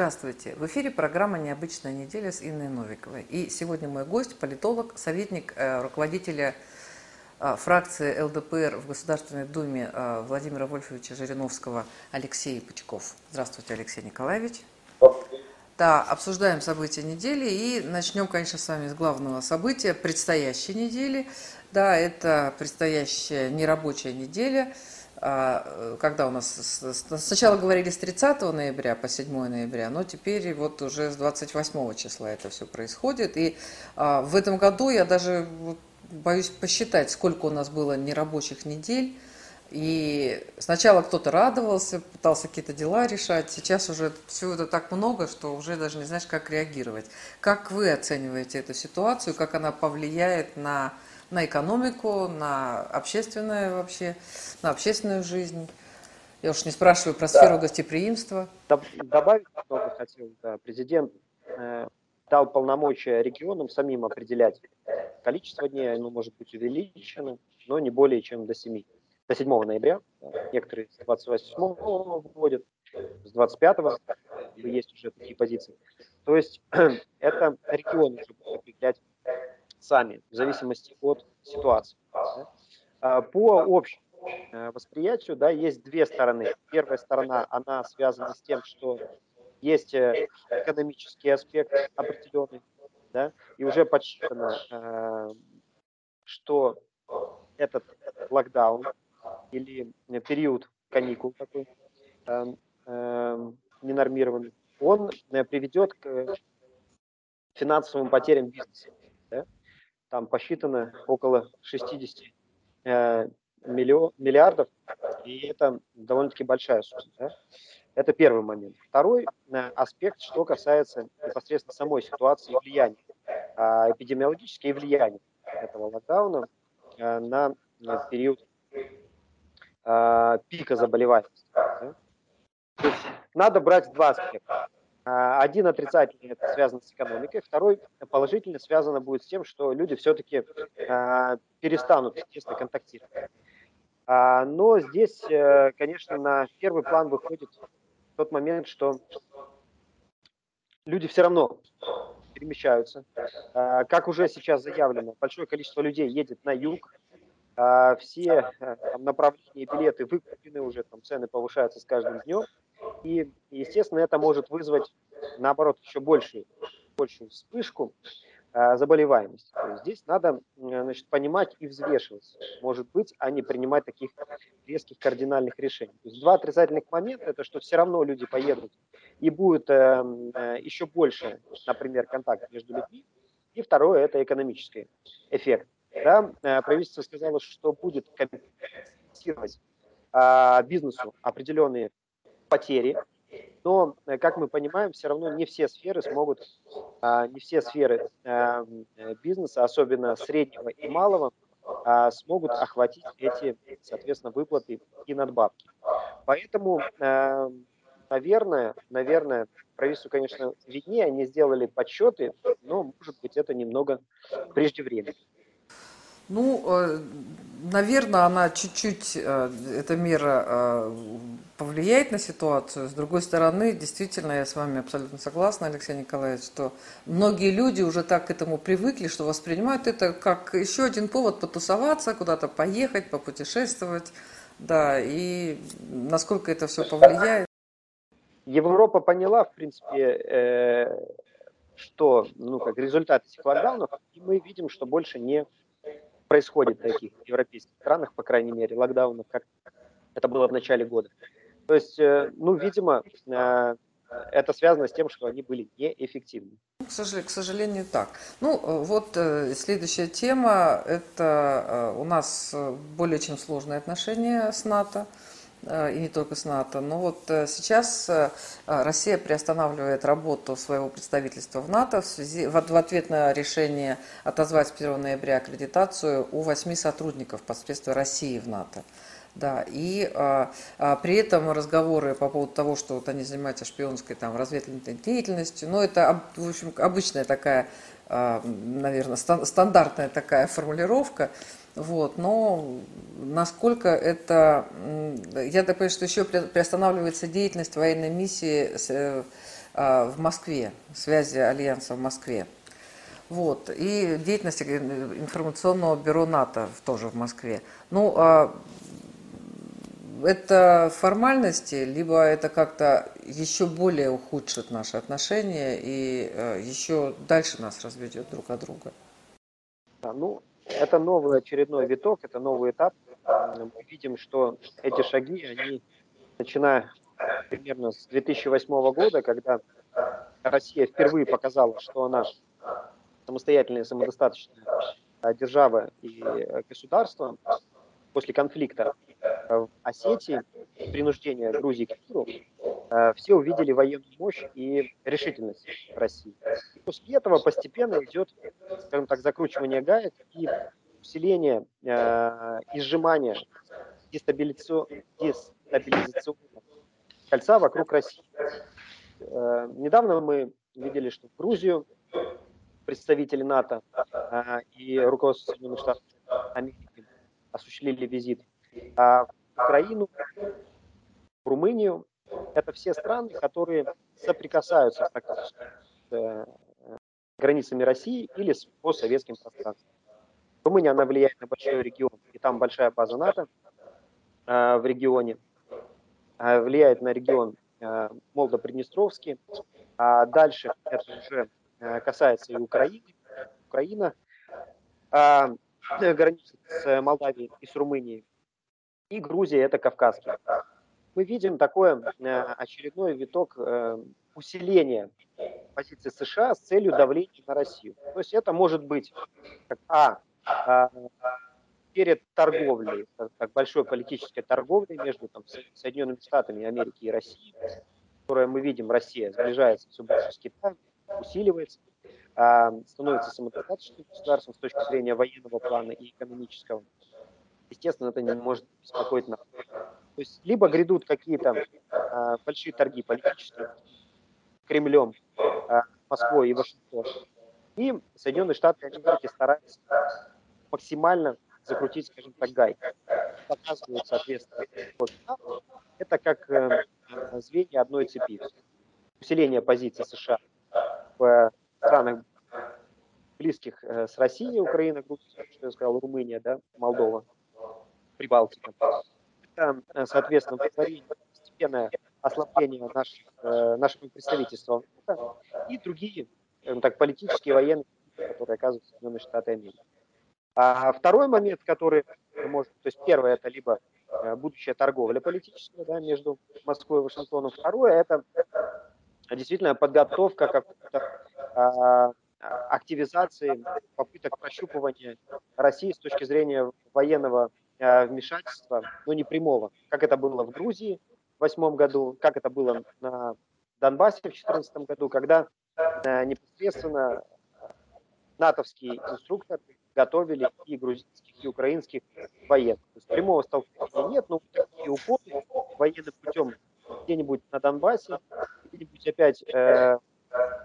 Здравствуйте. В эфире программа «Необычная неделя» с Инной Новиковой. И сегодня мой гость – политолог, советник э, руководителя э, фракции ЛДПР в Государственной Думе э, Владимира Вольфовича Жириновского Алексей Пучков. Здравствуйте, Алексей Николаевич. Да, обсуждаем события недели и начнем, конечно, с вами с главного события предстоящей недели. Да, это предстоящая нерабочая неделя – когда у нас сначала говорили с 30 ноября по 7 ноября, но теперь вот уже с 28 числа это все происходит. И а, в этом году я даже боюсь посчитать, сколько у нас было нерабочих недель. И сначала кто-то радовался, пытался какие-то дела решать. Сейчас уже все это так много, что уже даже не знаешь, как реагировать. Как вы оцениваете эту ситуацию, как она повлияет на на экономику, на общественное вообще, на общественную жизнь. Я уж не спрашиваю про сферу да. гостеприимства. Добавить много хотел. Да. Президент э, дал полномочия регионам самим определять количество дней, оно может быть увеличено, но не более чем до 7. До 7 ноября. Некоторые с 28 вводят, с 25 есть уже такие позиции. То есть это регионы будут определять сами, в зависимости от ситуации. А, по общему э, восприятию, да, есть две стороны. Первая сторона, она связана с тем, что есть э, экономический аспект определенный, да, и уже подсчитано, э, что этот локдаун или период каникул такой ненормированный, он приведет к финансовым потерям бизнеса. Там посчитано около 60 э, миллион, миллиардов, и это довольно-таки большая сумма. Да? Это первый момент. Второй э, аспект, что касается непосредственно самой ситуации влияния, э, эпидемиологические влияния этого локдауна э, на, период э, пика заболеваемости. Да? Надо брать два аспекта. А, один отрицательный, это связано с экономикой, второй положительно связано будет с тем, что люди все-таки а, перестанут тесно контактировать. А, но здесь, э, конечно, на первый план выходит тот момент, что люди все равно перемещаются. Как уже сейчас заявлено, большое количество людей едет на юг, все э, там, направления, билеты выкуплены уже, там цены повышаются с каждым днем. И, естественно, это может вызвать, наоборот, еще большую, большую вспышку э, заболеваемости. Здесь надо значит, понимать и взвешивать, может быть, а не принимать таких резких кардинальных решений. То есть два отрицательных момента – это что все равно люди поедут и будет э, э, еще больше, например, контакт между людьми. И второе – это экономический эффект. Да? Э, правительство сказало, что будет компенсировать э, бизнесу определенные потери, но, э, как мы понимаем, все равно не все сферы смогут, а, не все сферы э, бизнеса, особенно среднего и малого, а, смогут охватить эти, соответственно, выплаты и надбавки. Поэтому, э, наверное, наверное, правительству, конечно, виднее, они сделали подсчеты, но, может быть, это немного преждевременно. Ну, наверное, она чуть-чуть, эта мера повлияет на ситуацию. С другой стороны, действительно, я с вами абсолютно согласна, Алексей Николаевич, что многие люди уже так к этому привыкли, что воспринимают это как еще один повод потусоваться, куда-то поехать, попутешествовать. Да, и насколько это все повлияет. Европа поняла, в принципе, э, что, ну, как результат этих локдаунов, и мы видим, что больше не происходит в таких европейских странах, по крайней мере, локдаунов, как это было в начале года. То есть, э, ну, видимо, э, это связано с тем, что они были неэффективны. К сожалению, к сожалению, так. Ну, э, вот следующая тема – это у нас более чем сложные отношения с НАТО и не только с НАТО. Но вот сейчас Россия приостанавливает работу своего представительства в НАТО в, связи, в ответ на решение отозвать с 1 ноября аккредитацию у восьми сотрудников посредством России в НАТО. Да, и а, а, при этом разговоры по поводу того, что вот они занимаются шпионской там разведывательной деятельностью, ну это, в общем, обычная такая, а, наверное, стан стандартная такая формулировка, вот, но насколько это, я так понимаю, что еще приостанавливается деятельность военной миссии э, в Москве, связи Альянса в Москве. Вот. И деятельность информационного бюро НАТО тоже в Москве. Ну, а это формальности, либо это как-то еще более ухудшит наши отношения и э, еще дальше нас разведет друг от друга? Да, ну, это новый очередной виток, это новый этап. Мы видим, что эти шаги, они, начиная примерно с 2008 года, когда Россия впервые показала, что она самостоятельная, самодостаточная держава и государство после конфликта в Осетии, принуждения Грузии к миру, э, все увидели военную мощь и решительность России. После этого постепенно идет, скажем так, закручивание гаек и усиление э, и сжимание дестабилизационного кольца вокруг России. Э, недавно мы видели, что в Грузию представители НАТО э, и руководство Соединенных Штатов Америки осуществили визит. А в Украину, Румынию это все страны, которые соприкасаются практически с э, границами России или с постсоветским пространством. Румыния, она влияет на большой регион, и там большая база НАТО э, в регионе, э, влияет на регион э, Молдо-Приднестровский, а дальше это уже э, касается и Украины. Украина э, граничит с Молдавией и с Румынией, и Грузия – это Кавказский. Мы видим такой э, очередной виток э, усиления позиции США с целью давления на Россию. То есть это может быть как, а, а перед торговлей, как большой политической торговлей между там, Соединенными Штатами Америки и Россией, которая мы видим, Россия сближается все больше с Китаем, усиливается, а, становится самодостаточным государством с точки зрения военного плана и экономического естественно, это не может беспокоить нас. То есть либо грядут какие-то э, большие торги политические Кремлем, э, Москвой и Вашингтоном, и Соединенные Штаты Америки стараются максимально закрутить, скажем так, гай. Показывают, соответственно, это как э, звенья одной цепи. Усиление позиции США в странах близких э, с Россией, Украина, Грузия, что я сказал, Румыния, да, Молдова, Прибалтика. Это, э, соответственно, постепенное ослабление наших, э, нашего представительства и другие, так, политические, военные, которые оказываются Соединенные Штаты Америки. А второй момент, который может, то есть первое, это либо э, будущая торговля политическая да, между Москвой и Вашингтоном. Второе, это действительно подготовка какой-то а, активизации попыток прощупывания России с точки зрения военного вмешательства, но не прямого, как это было в Грузии в восьмом году, как это было на Донбассе в 2014 году, когда э, непосредственно натовские инструкторы готовили и грузинских, и украинских военных. То есть прямого столкновения нет, но такие уходы военным путем где-нибудь на Донбассе, где-нибудь опять э,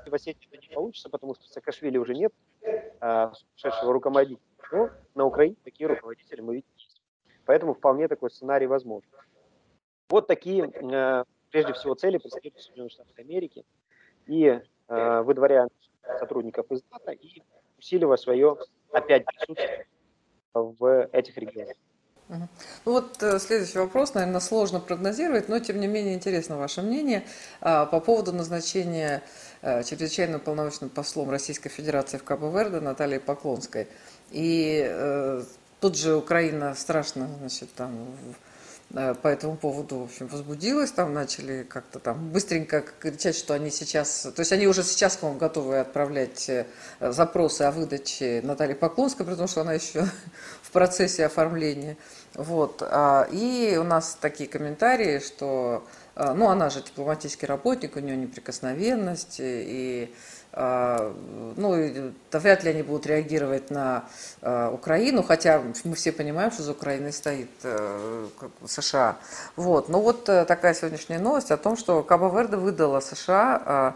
в Осетии это не получится, потому что Саакашвили уже нет э, сумасшедшего руководителя. Но на Украине такие руководители мы видим Поэтому вполне такой сценарий возможен. Вот такие, э, прежде всего, цели преследуют Соединенные Штаты Америки и э, выдворяя сотрудников из НАТО и усиливая свое опять присутствие в этих регионах. Ну вот э, следующий вопрос, наверное, сложно прогнозировать, но тем не менее интересно ваше мнение а, по поводу назначения чрезвычайным полномочным послом Российской Федерации в Кабо-Верде Натальи Поклонской. И Тут же Украина страшно, значит, там э, по этому поводу, в общем, возбудилась, там начали как-то там быстренько кричать, что они сейчас, то есть они уже сейчас, по-моему, готовы отправлять э, запросы о выдаче Натальи Поклонской, потому что она еще в процессе оформления. Вот. А, и у нас такие комментарии, что, э, ну, она же дипломатический работник, у нее неприкосновенность, и а, ну, вряд ли они будут реагировать на а, Украину, хотя мы все понимаем, что за Украиной стоит э, США. Вот. Но вот э, такая сегодняшняя новость о том, что Кабо-Верде выдала США а,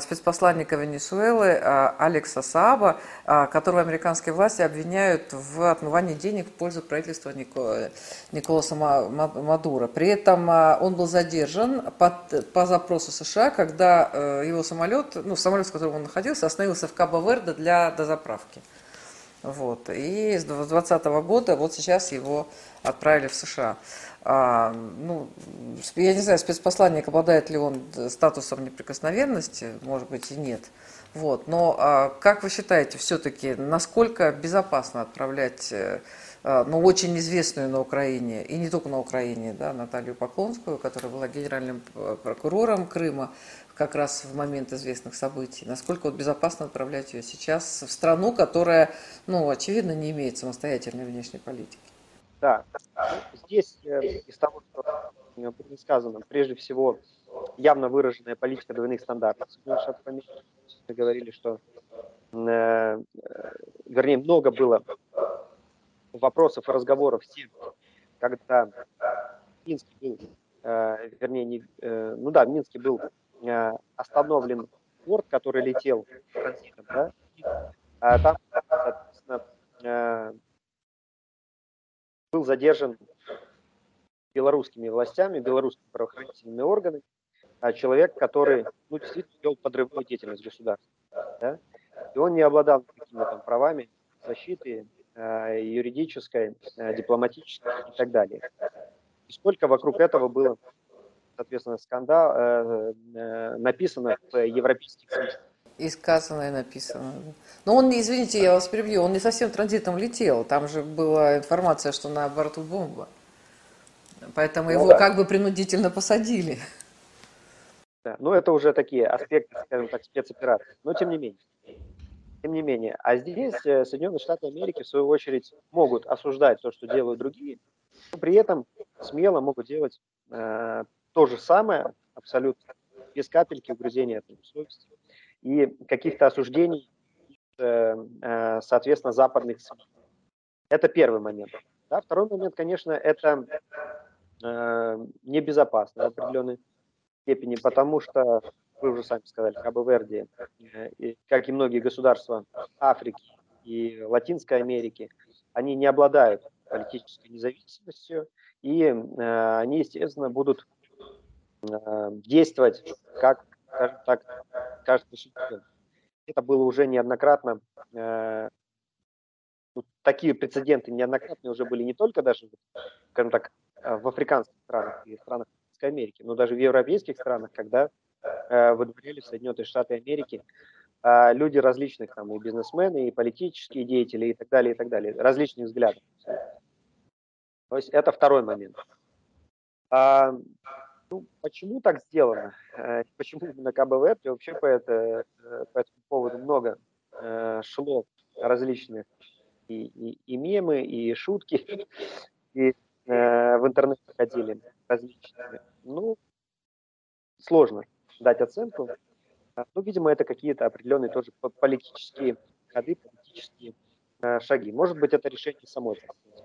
спецпосланника Венесуэлы а, Алекса Сааба, а, которого американские власти обвиняют в отмывании денег в пользу правительства Николаса Мадура. При этом он был задержан по запросу США, когда э, его самолет, ну, самолет, в котором он находился, остановился в Кабо-Верде для дозаправки. Вот. И с 2020 года вот сейчас его отправили в США. А, ну, я не знаю, спецпосланник, обладает ли он статусом неприкосновенности, может быть и нет. Вот. Но а, как вы считаете, все-таки, насколько безопасно отправлять э, а, ну, очень известную на Украине, и не только на Украине, да, Наталью Поклонскую, которая была генеральным э, прокурором Крыма как раз в момент известных событий. Насколько вот безопасно отправлять ее сейчас в страну, которая, ну, очевидно, не имеет самостоятельной внешней политики? Да, здесь э, из того, что было сказано, прежде всего, явно выраженная политика двойных стандартов. Мы говорили, что, э, э, вернее, много было вопросов и разговоров с тем, когда э, вернее, не, э, ну да, в Минске был э, остановлен порт, который летел транзитом, да, а там, соответственно, э, был задержан белорусскими властями, белорусскими правоохранительными органами, а человек, который ну, действительно вел подрывную деятельность государства. Да? И он не обладал никакими там правами защиты, э, юридической, э, дипломатической и так далее. И сколько вокруг этого было, соответственно, скандал, э, э, написано в европейских СМИ. И сказано, и написано. Но он, извините, я вас перебью, он не совсем транзитом летел. Там же была информация, что на борту бомба. Поэтому ну, его да. как бы принудительно посадили. Да, ну это уже такие аспекты, скажем так, спецоперации. Но тем не менее. Тем не менее. А здесь э, Соединенные Штаты Америки, в свою очередь, могут осуждать то, что делают другие, но при этом смело могут делать э, то же самое, абсолютно без капельки угрызения совести и каких-то осуждений, э, э, соответственно, западных СМИ. Это первый момент. Да, второй момент, конечно, это э, небезопасно в определенной степени, потому что, вы уже сами сказали, Кабо-Верде, как и многие государства Африки и Латинской Америки, они не обладают политической независимостью, и они, естественно, будут действовать как, скажем так, кажется, что это было уже неоднократно, э, такие прецеденты неоднократные уже были не только даже, скажем так, э, в африканских странах и странах Латинской Америки, но даже в европейских странах, когда э, Соединенные Штаты Америки э, люди различных, там, и бизнесмены, и политические деятели, и так далее, и так далее, различных взглядов. То есть это второй момент. А, ну, почему так сделано? Э, почему именно КБВ? Вообще по, это, э, по этому поводу много э, шло различных и, и, и мемы, и шутки, и в интернете ходили различные. Ну, сложно дать оценку. Ну, видимо, это какие-то определенные тоже политические ходы, политические шаги. Может быть, это решение самой. Тут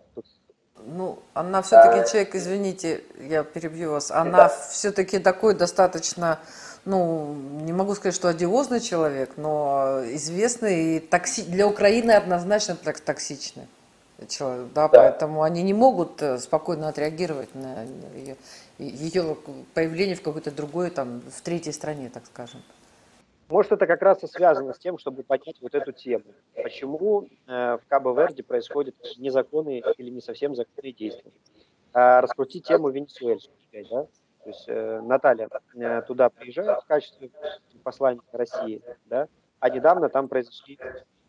ну, она все-таки человек, извините, я перебью вас, она все-таки такой достаточно, ну, не могу сказать, что одиозный человек, но известный и токси... для Украины однозначно так токсичный человек, да, да, поэтому они не могут э, спокойно отреагировать на ее, ее появление в какой-то другой, там, в третьей стране, так скажем. Может, это как раз и связано с тем, чтобы поднять вот эту тему. Почему э, в Кабо-Верде происходят незаконные или не совсем законные действия? А раскрутить тему венесуэльскую, да? То есть э, Наталья э, туда приезжает в качестве посланника России, да? А недавно там произошли,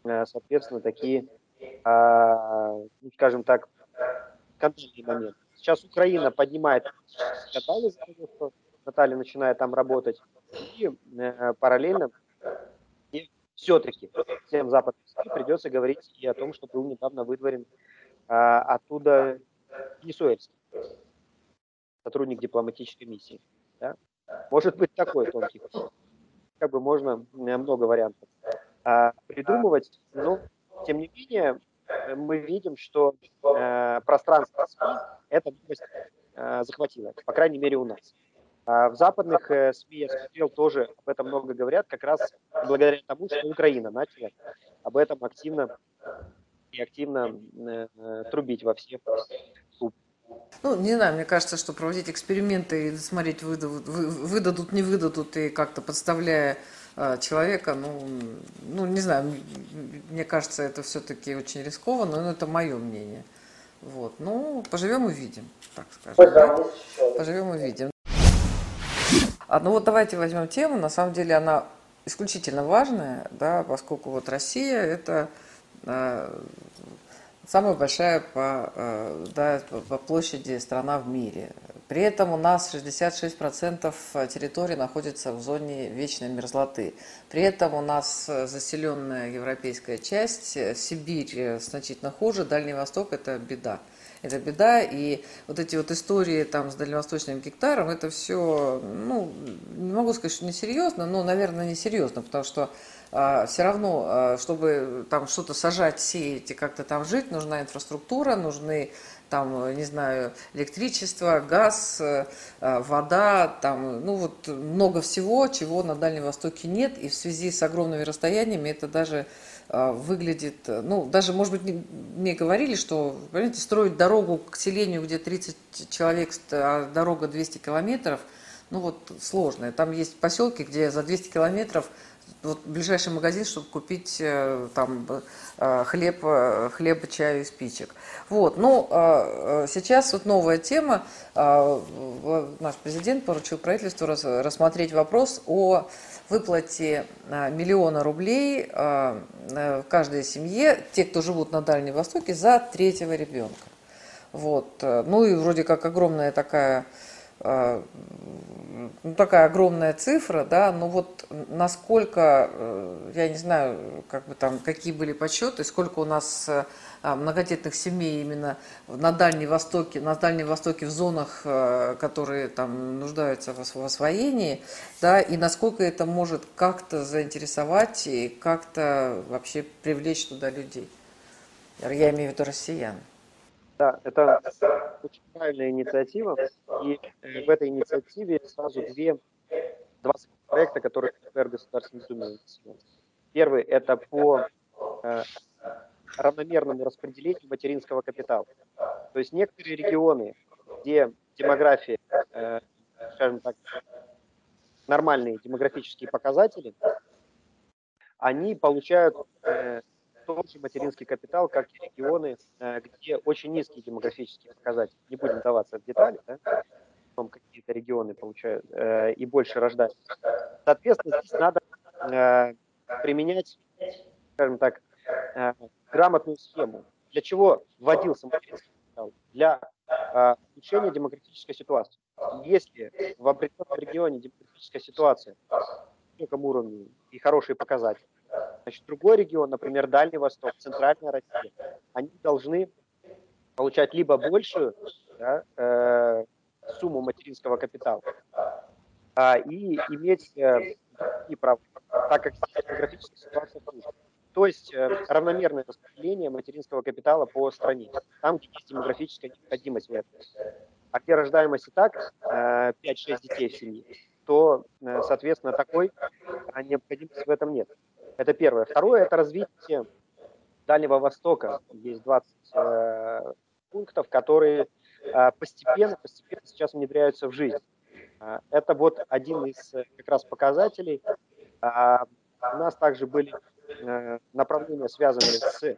соответственно, такие, э, ну, скажем так, конфликтные моменты. Сейчас Украина поднимает скандалы Наталья начинает там работать, и э, параллельно и все-таки всем западным придется говорить и о том, что был недавно выдворен э, оттуда Венесуэльский сотрудник дипломатической миссии. Да? Может быть такой тонкий Как бы можно э, много вариантов а, придумывать, но тем не менее мы видим, что э, пространство СМИ эта новость э, захватила, по крайней мере у нас. А в западных э, СМИ, я смотрел, тоже об этом много говорят, как раз благодаря тому, что Украина начала об этом активно и активно э, э, трубить во все ну, не знаю, мне кажется, что проводить эксперименты и смотреть, выдадут, выдадут не выдадут, и как-то подставляя э, человека, ну, ну, не знаю, мне кажется, это все-таки очень рискованно, но это мое мнение. Вот, ну, поживем увидим, так скажем. Да? Поживем увидим. А, ну вот давайте возьмем тему, на самом деле она исключительно важная, да, поскольку вот Россия это э, самая большая по, э, да, по площади страна в мире. При этом у нас 66% территории находится в зоне вечной мерзлоты. При этом у нас заселенная европейская часть, Сибирь значительно хуже, Дальний Восток – это беда это беда. И вот эти вот истории там с дальневосточным гектаром, это все, ну, не могу сказать, что несерьезно, но, наверное, несерьезно, потому что а, все равно, а, чтобы там что-то сажать, сеять и как-то там жить, нужна инфраструктура, нужны там, не знаю, электричество, газ, а, вода, там, ну вот много всего, чего на Дальнем Востоке нет, и в связи с огромными расстояниями это даже выглядит, ну, даже, может быть, мне говорили, что, понимаете, строить дорогу к селению, где 30 человек, а дорога 200 километров, ну, вот сложно. Там есть поселки, где за 200 километров вот ближайший магазин, чтобы купить э, там э, хлеб, э, хлеб, чаю и спичек. Вот, ну, сейчас вот новая тема. Наш президент поручил правительству рассмотреть вопрос о выплате миллиона рублей каждой семье, те, кто живут на Дальнем Востоке, за третьего ребенка. Вот. Ну и вроде как огромная такая ну, такая огромная цифра, да, но вот насколько, э, я не знаю, как бы там, какие были подсчеты, сколько у нас э, а, многодетных семей именно на Дальнем Востоке, на Дальнем Востоке в зонах, э, которые там нуждаются в освоении, да, и насколько это может как-то заинтересовать и как-то вообще привлечь туда людей. Я имею в виду россиян. Да, это очень правильная инициатива. И э, в этой инициативе сразу две, два проекта, которые КПР Государственной Думы Первый – это по э, равномерному распределению материнского капитала. То есть некоторые регионы, где демография, э, скажем так, нормальные демографические показатели, они получают же материнский капитал, как и регионы, э, где очень низкие демографические показатели. Не будем даваться в детали, да? какие-то регионы получают э, и больше рождают. Соответственно, здесь надо э, применять, скажем так, э, грамотную схему. Для чего вводился материнский капитал? Для э, улучшения демографической ситуации. Если в определенном регионе демографическая ситуация на высоком уровне и хорошие показатели, Значит, другой регион, например, Дальний Восток, Центральная Россия, они должны получать либо большую да, э, сумму материнского капитала а, и иметь э, и прав, так как демографическая ситуация хуже. То есть э, равномерное распределение материнского капитала по стране, там, где есть демографическая необходимость в этом. А где рождаемость и так э, 5-6 детей в семье, то, э, соответственно, такой а необходимости в этом нет. Это первое. Второе – это развитие Дальнего Востока. Есть 20 э, пунктов, которые э, постепенно, постепенно сейчас внедряются в жизнь. Э, это вот один из э, как раз показателей. Э, у нас также были э, направления, связанные с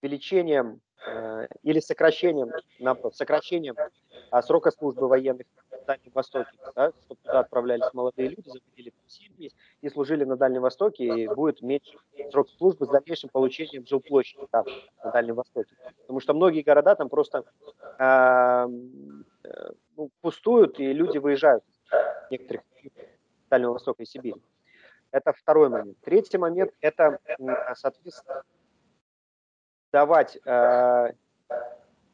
увеличением э, или сокращением, наоборот, сокращением э, срока службы военных в Дальнем Востоке, да, чтобы туда отправлялись молодые люди, заводили семьи и служили на Дальнем Востоке, и будет меньше срок службы с дальнейшим получением жилплощади там, на Дальнем Востоке. Потому что многие города там просто э, ну, пустуют, и люди выезжают некоторых Дальнего Востока и Сибири. Это второй момент. Третий момент – это, соответственно, давать э,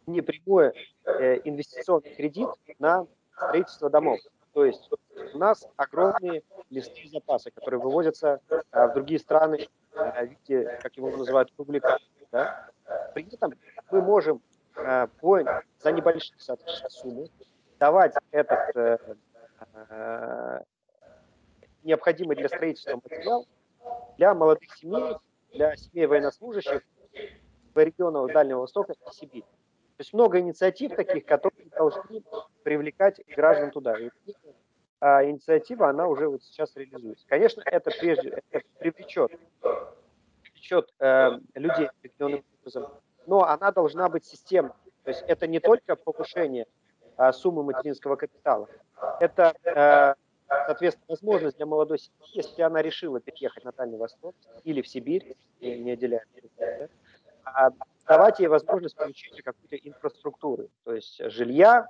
непрямой э, инвестиционный кредит на строительство домов. То есть у нас огромные лесные запасы, которые вывозятся а, в другие страны а, в виде, как его называют, публикаций. Да? При этом мы можем а, по, за небольшие соответственно, суммы давать этот, э, необходимый для строительства материал для молодых семей, для семей военнослужащих в регионах Дальнего Востока и Сибири. То есть много инициатив таких, которые должны привлекать граждан туда. И а, инициатива, она уже вот сейчас реализуется. Конечно, это прежде это привлечет, привлечет э, людей определенным образом, но она должна быть системной. То есть это не только повышение э, суммы материнского капитала, это, э, соответственно, возможность для молодой семьи, если она решила переехать на Дальний Восток или в Сибирь, не отделяя, да, а давать ей возможность получения какой-то инфраструктуры, то есть жилья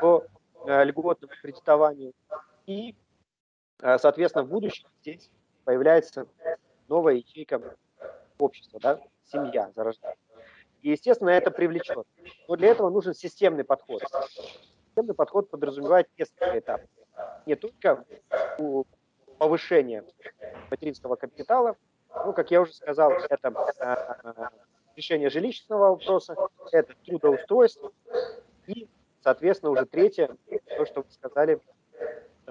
по э, льготному кредитованию, и, э, соответственно, в будущем здесь появляется новая ячейка общества, да, семья зарождается. И, естественно, это привлечет. Но для этого нужен системный подход. Системный подход подразумевает несколько этапов. Не только повышение материнского капитала, ну, как я уже сказал, это э, решение жилищного вопроса, это трудоустройство и, соответственно, уже третье, то, что вы сказали,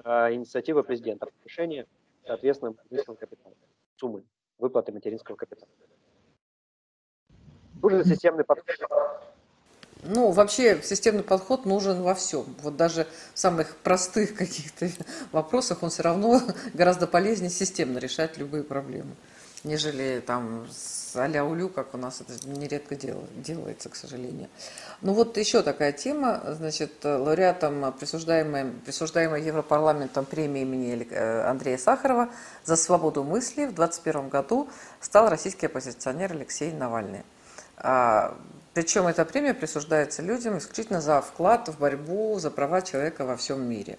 инициатива президента повышение, соответственно, материнского капитала, суммы выплаты материнского капитала. Нужен системный подход. Ну, вообще системный подход нужен во всем. Вот даже в самых простых каких-то вопросах он все равно гораздо полезнее системно решать любые проблемы, нежели там а-ля улю, как у нас это нередко дел, делается, к сожалению. Ну вот еще такая тема, значит, лауреатом присуждаемой, присуждаемой Европарламентом премии имени э, Андрея Сахарова за свободу мысли в 2021 году стал российский оппозиционер Алексей Навальный. А, причем эта премия присуждается людям исключительно за вклад в борьбу за права человека во всем мире.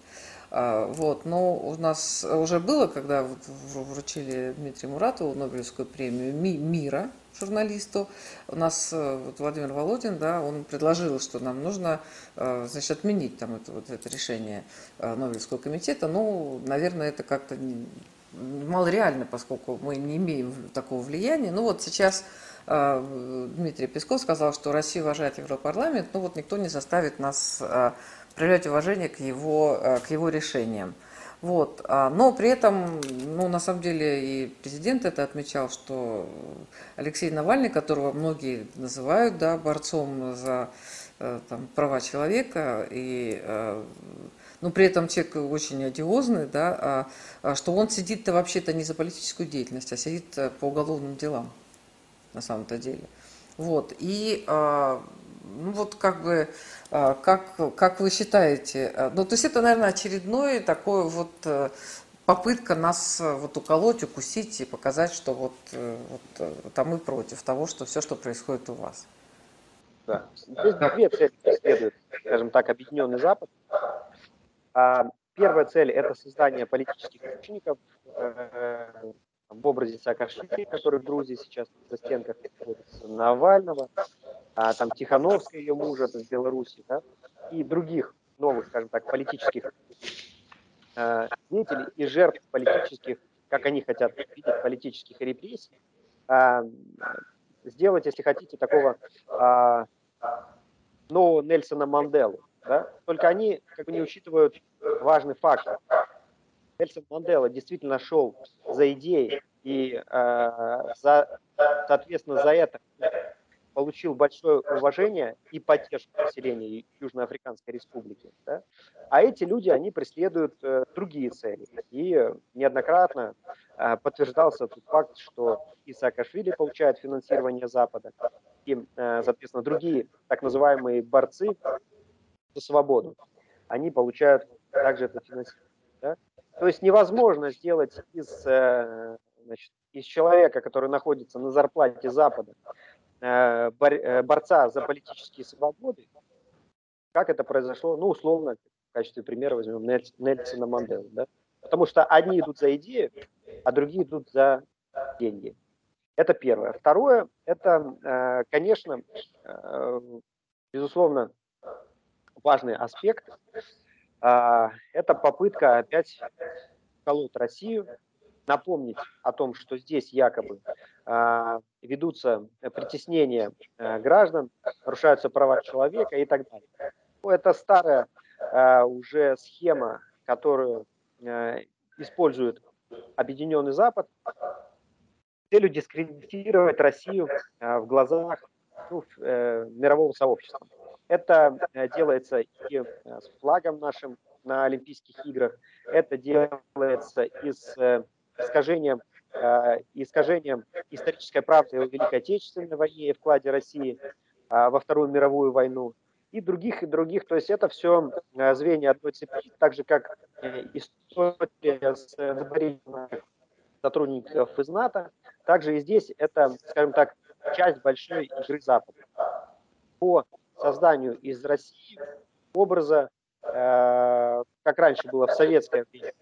А, вот, но у нас уже было, когда вручили Дмитрию Муратову Нобелевскую премию мира журналисту, у нас э, вот Владимир Володин, да, он предложил, что нам нужно, э, значит, отменить там это, вот это решение э, Нобелевского комитета. Ну, наверное, это как-то малореально, поскольку мы не имеем такого влияния. Ну вот сейчас Дмитрий Песков сказал, что Россия уважает Европарламент, но вот никто не заставит нас проявлять уважение к его, э, к его решениям. Вот. А, но при этом, ну, на самом деле, и президент это отмечал, что Алексей Навальный, которого многие называют да, борцом за э, там, права человека, и, э, но при этом человек очень одиозный, да, а, а что он сидит-то вообще-то не за политическую деятельность, а сидит по уголовным делам, на самом-то деле. Вот. И ну вот как бы, а, как, как вы считаете, а, ну то есть это, наверное, очередной такой вот э, попытка нас э, вот уколоть, укусить и показать, что вот, э, вот там мы против того, что все, что происходит у вас. Да, здесь две цели преследует, скажем так, Объединенный Запад. А, первая цель – это создание политических учеников в образе Саакашвили, который в Грузии сейчас на стенках Навального, а, там Тихановская, ее мужа из Беларуси, да, и других новых, скажем так, политических э, деятелей и жертв политических, как они хотят видеть, политических репрессий, э, сделать, если хотите, такого нового Нельсона Манделу. Да? Только они как бы не учитывают важный факт. Нельсон Мандела действительно шел за идеей и, соответственно, за это получил большое уважение и поддержку населения Южноафриканской Республики. Да? А эти люди, они преследуют э, другие цели. И неоднократно э, подтверждался тот факт, что и Саакашвили получает финансирование Запада, и, э, соответственно, другие так называемые борцы за свободу, они получают также это финансирование. Да? То есть невозможно сделать из, э, значит, из человека, который находится на зарплате Запада, борца за политические свободы, как это произошло, ну, условно, в качестве примера возьмем Нельсона Манделу, да? Потому что одни идут за идею, а другие идут за деньги. Это первое. Второе, это, э, конечно, безусловно, важный аспект. Это попытка опять колоть Россию, напомнить о том, что здесь якобы а, ведутся притеснения а, граждан, нарушаются права человека и так далее. Ну, это старая а, уже схема, которую использует Объединенный Запад, целью дискредитировать Россию в глазах ну, мирового сообщества. Это делается и с флагом нашим на Олимпийских играх, это делается и с искажением Э, искажением исторической правды о Великой Отечественной войне и вкладе России э, во Вторую мировую войну и других, и других. То есть это все э, звенья одной цепи, так же как история с выдворением сотрудников из НАТО. Также и здесь это, скажем так, часть большой игры Запада по созданию из России образа, как раньше было в советское время,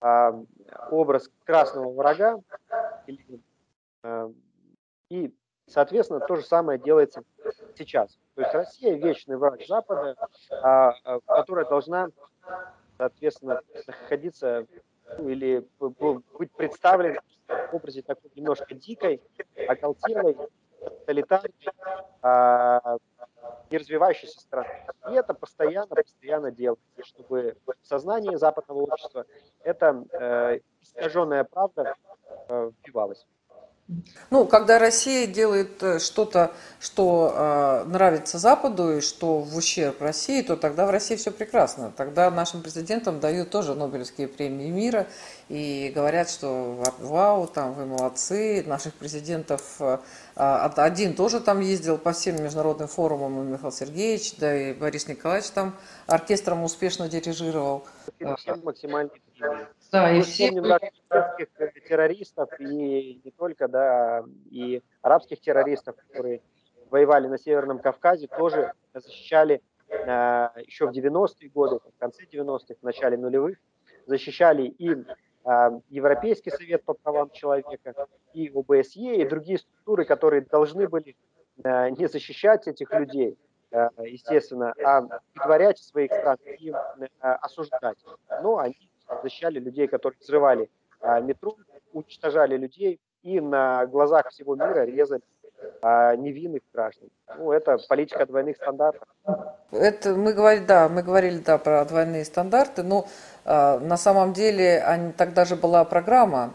а, образ красного врага. А, и, соответственно, то же самое делается сейчас. То есть Россия вечный враг Запада, а, которая должна, соответственно, находиться ну, или быть представлена в образе такой немножко дикой, оголтелой, тоталитарной, не развивающейся страны. И это постоянно, постоянно делается, чтобы в сознании западного общества эта э, искаженная правда э, вбивалась. Ну, когда Россия делает э, что-то, что э, нравится Западу и что в ущерб России, то тогда в России все прекрасно. Тогда нашим президентам дают тоже Нобелевские премии мира и говорят, что вау, там вы молодцы, наших президентов э, а, один тоже там ездил по всем международным форумам, и Михаил Сергеевич, да и Борис Николаевич там оркестром успешно дирижировал. Всем максимально да, и все... арабских террористов, и не только, да, и арабских террористов, которые воевали на Северном Кавказе, тоже защищали э, еще в 90-е годы, в конце 90-х, в начале нулевых, защищали и э, Европейский совет по правам человека, и ОБСЕ, и другие структуры, которые должны были э, не защищать этих людей, э, естественно, а предварять своих стран и э, осуждать. Но они защищали людей, которые взрывали а, метро, уничтожали людей и на глазах всего мира резали а, невинных граждан. Ну, это политика двойных стандартов. Это мы говорили, да, мы говорили, да, про двойные стандарты, но э, на самом деле они, тогда же была программа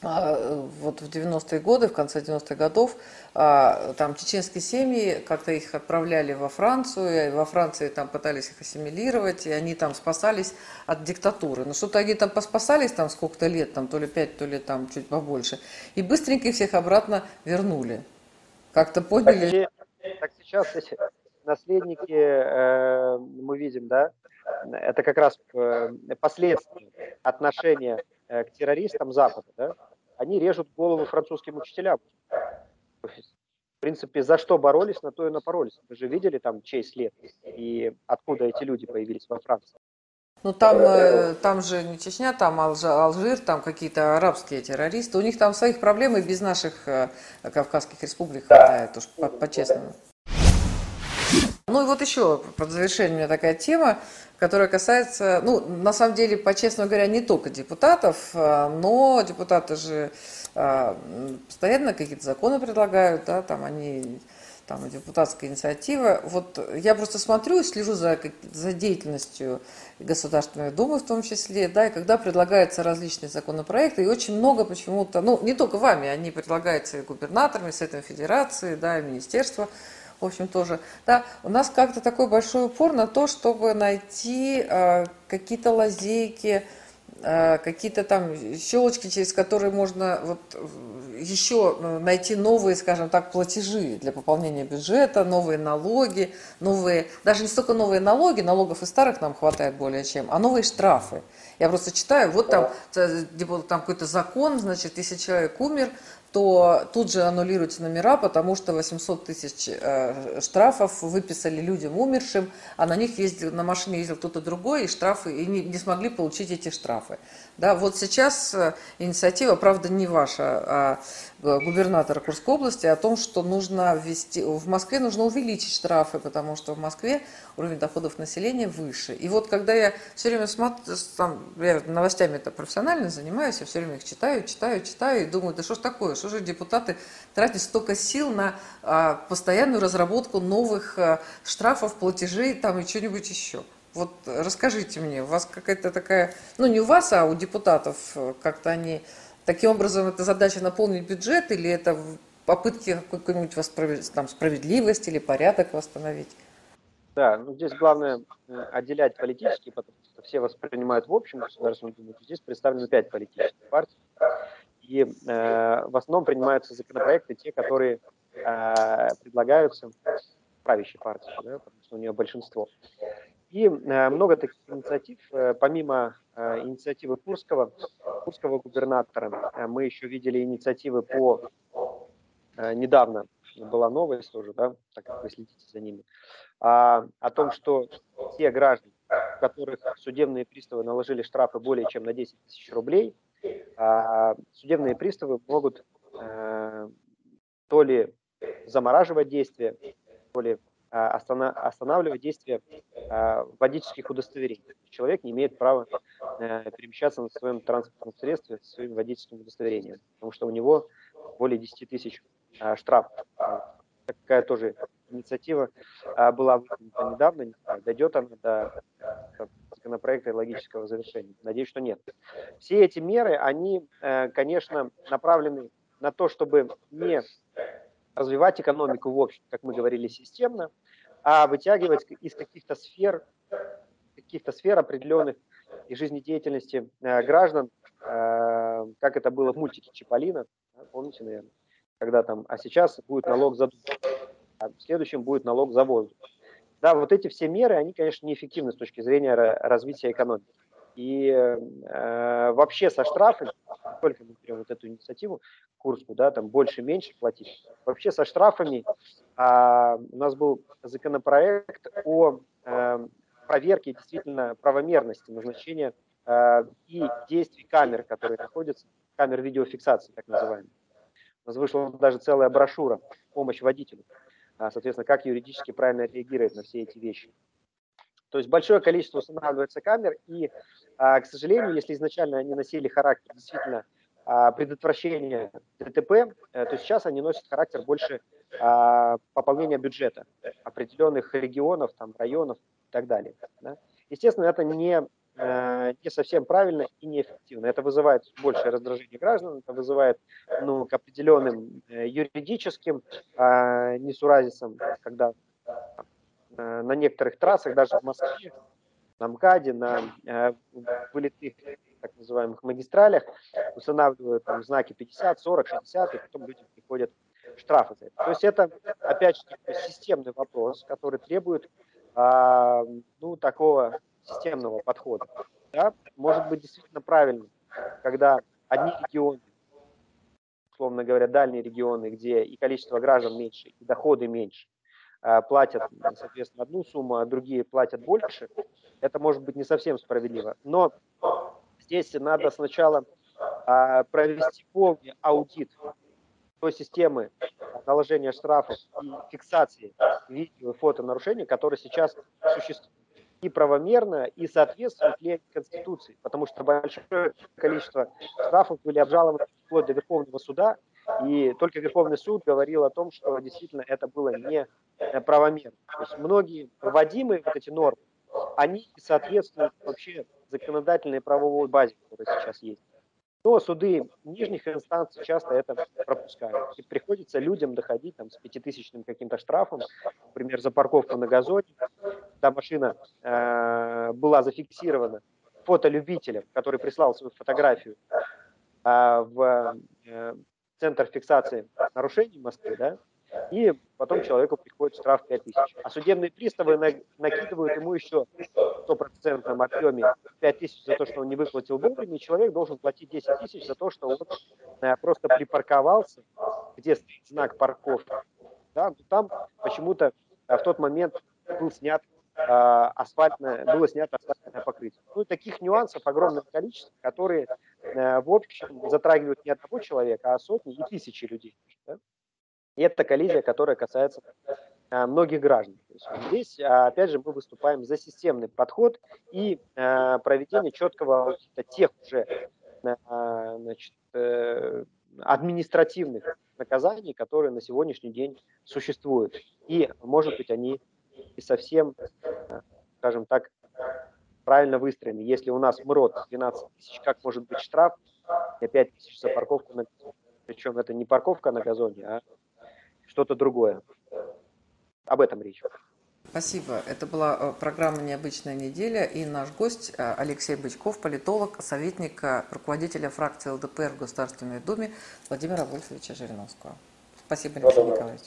вот в 90-е годы, в конце 90-х годов, а, там чеченские семьи, как-то их отправляли во Францию, и во Франции там пытались их ассимилировать, и они там спасались от диктатуры. Но что-то они там поспасались там сколько-то лет, там то ли пять, то ли там чуть побольше, и быстренько всех обратно вернули. Как-то поняли. Так, так сейчас эти наследники, э, мы видим, да, это как раз э, последствия отношения э, к террористам Запада, да, они режут головы французским учителям. В принципе, за что боролись, на то и напоролись. Вы же видели там чей след и откуда эти люди появились во Франции. Ну там, э, там же не Чечня, там Алжир, там какие-то арабские террористы. У них там своих проблем и без наших э, кавказских республик хватает, уж по-честному. Ну и вот еще под завершение у меня такая тема, которая касается, ну, на самом деле, по-честному говоря, не только депутатов, а, но депутаты же а, постоянно какие-то законы предлагают, да, там они, там депутатская инициатива. Вот я просто смотрю, слежу за, за деятельностью Государственной Думы в том числе, да, и когда предлагаются различные законопроекты, и очень много почему-то, ну, не только вами, они предлагаются и губернаторами, с этой федерации, да, и министерства, в общем, тоже. Да, у нас как-то такой большой упор на то, чтобы найти э, какие-то лазейки, э, какие-то там щелочки, через которые можно вот еще э, найти новые, скажем так, платежи для пополнения бюджета, новые налоги, новые, даже не столько новые налоги, налогов и старых нам хватает более чем, а новые штрафы. Я просто читаю, вот там, э, там какой-то закон, значит, если человек умер, то тут же аннулируются номера, потому что 800 тысяч э, штрафов выписали людям умершим, а на них ездил, на машине ездил кто-то другой, и штрафы, и не, не смогли получить эти штрафы. Да, вот сейчас э, инициатива, правда, не ваша, а губернатора Курской области о том, что нужно ввести, в Москве нужно увеличить штрафы, потому что в Москве уровень доходов населения выше. И вот когда я все время смотрю, там, я новостями это профессионально занимаюсь, я все время их читаю, читаю, читаю и думаю, да что ж такое, что же депутаты тратят столько сил на а, постоянную разработку новых а, штрафов, платежей там и что-нибудь еще. Вот расскажите мне, у вас какая-то такая, ну не у вас, а у депутатов как-то они таким образом это задача наполнить бюджет или это попытки какой-нибудь там, справедливости или порядок восстановить? Да, ну здесь главное отделять политические, потому что все воспринимают в общем государственном думе. Здесь представлены пять политических партий. И э, в основном принимаются законопроекты, те, которые э, предлагаются правящей партии, да, потому что у нее большинство. И э, много таких инициатив, э, помимо э, инициативы Курского, Курского губернатора, мы еще видели инициативы по, недавно была новость тоже, да, так как вы следите за ними, а, о том, что те граждане, у которых судебные приставы наложили штрафы более чем на 10 тысяч рублей, а, судебные приставы могут то ли замораживать действия, то ли останавливать действие а, водительских удостоверений. Человек не имеет права а, перемещаться на своем транспортном средстве со своим водительским удостоверением, потому что у него более 10 тысяч а, штрафов такая тоже инициатива а, была недавно, дойдет она до законопроекта логического завершения. Надеюсь, что нет. Все эти меры, они, э, конечно, направлены на то, чтобы не развивать экономику в общем, как мы говорили, системно, а вытягивать из каких-то сфер, каких-то сфер определенных и жизнедеятельности э, граждан, э, как это было в мультике Чиполлино, помните, наверное, когда там, а сейчас будет налог за а в следующем будет налог за воздух. Да, вот эти все меры, они, конечно, неэффективны с точки зрения развития экономики. И э, вообще со штрафами, только мы берем вот эту инициативу Курску, да, там больше-меньше платить, вообще со штрафами э, у нас был законопроект о э, проверке действительно правомерности назначения э, и действий камер, которые находятся, камер видеофиксации, так называемые. У нас вышла даже целая брошюра «Помощь водителю». А, соответственно, как юридически правильно реагировать на все эти вещи. То есть большое количество устанавливается камер, и, а, к сожалению, если изначально они носили характер действительно а, предотвращения ДТП, э, то сейчас они носят характер больше пополнения бюджета определенных регионов, там, районов и так далее. Да? Естественно, это не Э, не совсем правильно и неэффективно. Это вызывает большее раздражение граждан, это вызывает ну, к определенным э, юридическим несуразицам, когда на некоторых трассах, даже в Москве, на МКАДе, на э, вылетных так называемых магистралях устанавливают там, знаки 50, 40, 60, и потом людям приходят штрафы за это. То есть это, опять же, системный вопрос, который требует э, ну, такого системного подхода. Да? Может быть действительно правильно, когда одни регионы, условно говоря, дальние регионы, где и количество граждан меньше, и доходы меньше, а, платят, соответственно, одну сумму, а другие платят больше, это может быть не совсем справедливо. Но здесь надо сначала а, провести полный аудит той системы наложения штрафов и фиксации видео и фото нарушений, которые сейчас существуют и правомерно, и соответствует ли Конституции, потому что большое количество штрафов были обжалованы вплоть до Верховного суда, и только Верховный суд говорил о том, что действительно это было не правомерно. То есть многие вводимые вот эти нормы, они соответствуют вообще законодательной правовой базе, которая сейчас есть. Но суды нижних инстанций часто это пропускают. И приходится людям доходить там, с пятитысячным каким-то штрафом, например, за парковку на газоне, когда машина э, была зафиксирована фотолюбителем, который прислал свою фотографию э, в э, центр фиксации нарушений Москвы, да, и потом человеку приходит штраф 5 тысяч. А судебные приставы на, накидывают ему еще в стопроцентном объеме 5 тысяч за то, что он не выплатил вовремя, и человек должен платить 10 тысяч за то, что он э, просто припарковался, где стоит знак парковки. Да, там почему-то э, в тот момент был снят э, асфальтное, было снято асфальтное покрытие. Ну, таких нюансов огромное количество, которые в общем затрагивают не одного человека, а сотни и тысячи людей. Да? И это коллизия, которая касается а, многих граждан. здесь, а, опять же, мы выступаем за системный подход и а, проведение четкого тех уже значит, э, административных наказаний, которые на сегодняшний день существуют. И, может быть, они и совсем, скажем так, правильно выстроены. Если у нас МРОД 12 тысяч, как может быть штраф? И 5 тысяч за парковку на газоне. Причем это не парковка на газоне, а что-то другое. Об этом речь. Спасибо. Это была э, программа «Необычная неделя» и наш гость э, Алексей Бычков, политолог, советник э, руководителя фракции ЛДПР в Государственной Думе Владимира Вольфовича Жириновского. Спасибо, Алексей Николаевич.